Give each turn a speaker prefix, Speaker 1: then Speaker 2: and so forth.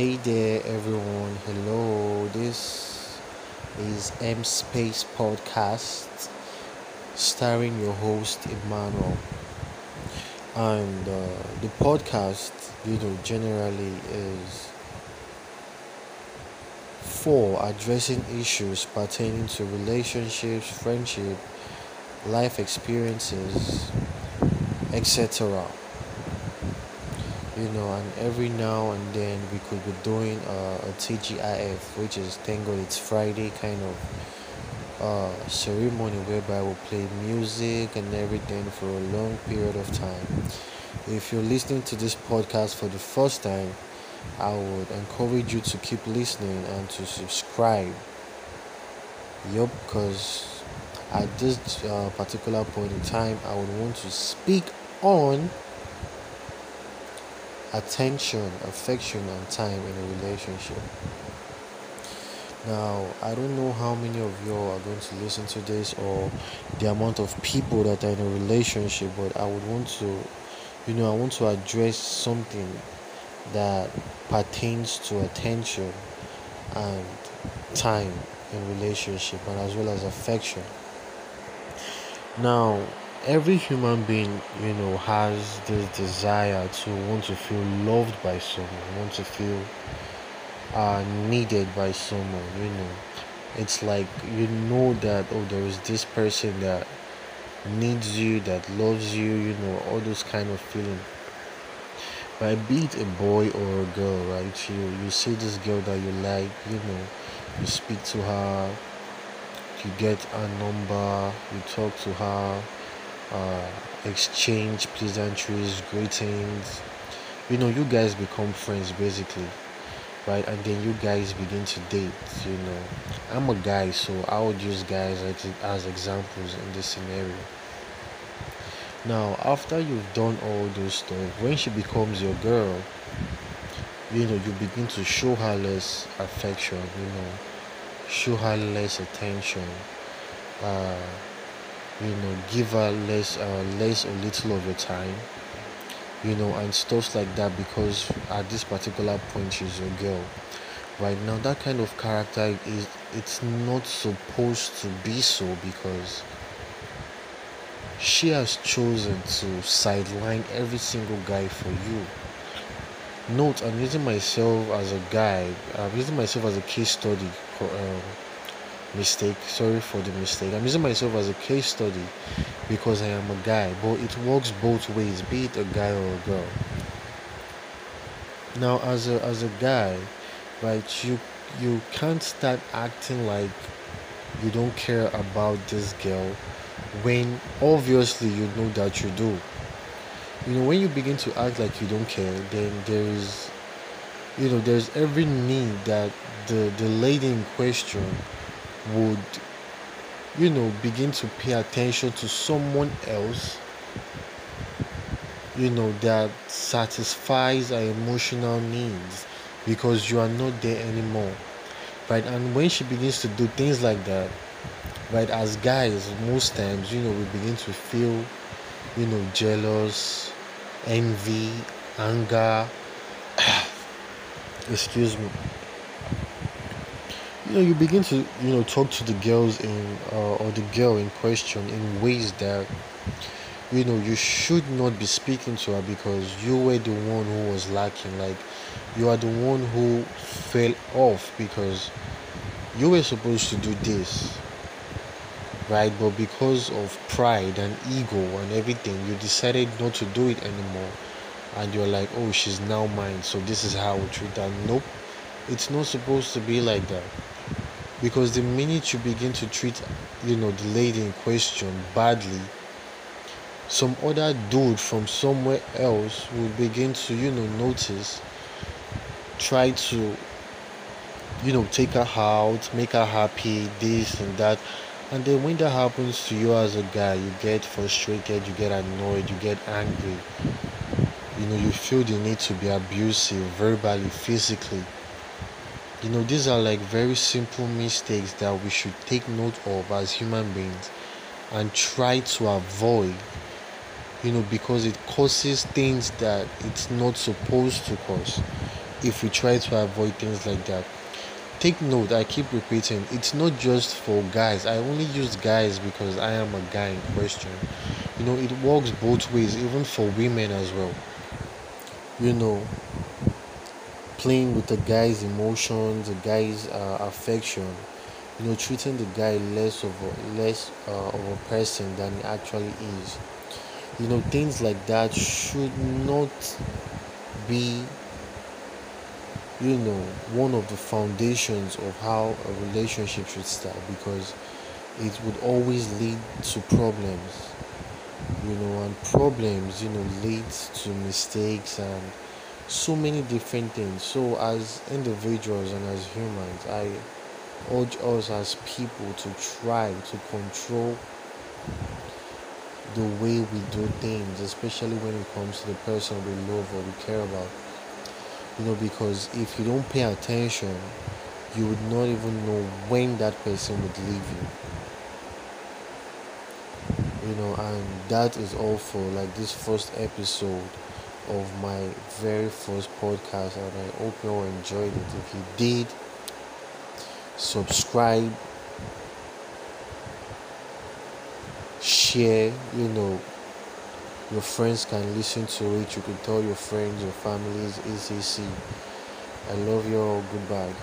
Speaker 1: Hey there, everyone. Hello. This is M Space Podcast, starring your host Emmanuel. And uh, the podcast, you know, generally is for addressing issues pertaining to relationships, friendship, life experiences, etc you know, and every now and then we could be doing a TGIF, which is thank God it's Friday kind of uh, ceremony whereby we'll play music and everything for a long period of time. If you're listening to this podcast for the first time, I would encourage you to keep listening and to subscribe. Yup, because at this uh, particular point in time, I would want to speak on attention, affection, and time in a relationship. Now, I don't know how many of you are going to listen to this or the amount of people that are in a relationship, but I would want to, you know, I want to address something that pertains to attention and time in relationship and as well as affection. Now, every human being you know has this desire to want to feel loved by someone want to feel uh, needed by someone you know. It's like you know that oh there is this person that needs you that loves you you know all those kind of feeling. But be it a boy or a girl right you you see this girl that you like you know you speak to her you get a number you talk to her uh, exchange pleasantries, greetings. You know, you guys become friends basically, right? And then you guys begin to date. You know, I'm a guy, so I would use guys as, as examples in this scenario. Now, after you've done all those stuff, when she becomes your girl, you know, you begin to show her less affection, you know, show her less attention. Uh, you know give her less uh, less or little of your time you know and stuff like that because at this particular point she's your girl. Right now that kind of character is it's not supposed to be so because she has chosen to sideline every single guy for you. Note i'm using myself as a guy i'm using myself as a case study um, mistake. Sorry for the mistake. I'm using myself as a case study because i am a guy but it works both ways be it a guy or a girl. Now as a as a guy right you you can't start acting like you don't care about this girl when obviously you know that you do. You know when you begin to act like you don't care then there is you know there's every need that the the lady in question would you know begin to pay attention to someone else you know that satisfies our emotional needs because you are not there anymore. Right? And when she begins to do things like that right as guys most times you know we begin to feel you know jealous envy anger. Excuse me you know you begin to you know talk to the girls in uh, or the girl in question in ways that you know you should not be speaking to her because you were the one who was lacking. Like you are the one who fell off because you were supposed to do this right? But because of pride and ego and everything you decided not to do it anymore. And you're like oh she's now mine. So this is how we treat her. Nope it's not supposed to be like that. Because the minute you begin to treat you know the lady in question badly some other dude from somewhere else will begin to you know notice try to you know take her out make her happy this and that. And then when that happens to you as a guy you get frustrated you get annoyed you get angry. You know you feel the need to be abusive verbally physically you know, these are like very simple mistakes that we should take note of as human beings and try to avoid, you know, because it causes things that it's not supposed to cause. if we try to avoid things like that. Take note i keep repeating it's not just for guys. I only use guys because i am a guy in question. You know it works both ways even for women as well. You know playing with the guy's emotions the guy's uh, affection you know treating the guy less of a less uh, of a person than he actually is. You know things like that should not be you know one of the foundations of how a relationship should start because it would always lead to problems you know and problems you know leads to mistakes and so many different things. So as individuals and as humans i urge us as people to try to control the way we do things especially when it comes to the person we love or we care about. You know because if you don't pay attention you would not even know when that person would leave you. You know and that is all for like this first episode of my very first podcast and i hope you all enjoyed it. If you did subscribe share you know your friends can listen to it. You can tell your friends your families etc i love you all. Goodbye